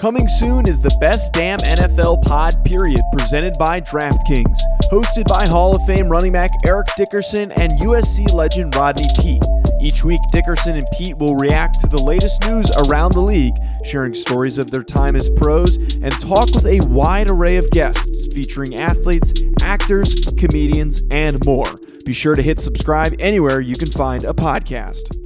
Coming soon is the best damn NFL pod period presented by DraftKings, hosted by Hall of Fame running back Eric Dickerson and USC legend Rodney Peete. Each week, Dickerson and Peete will react to the latest news around the league, sharing stories of their time as pros, and talk with a wide array of guests featuring athletes, actors, comedians, and more. Be sure to hit subscribe anywhere you can find a podcast.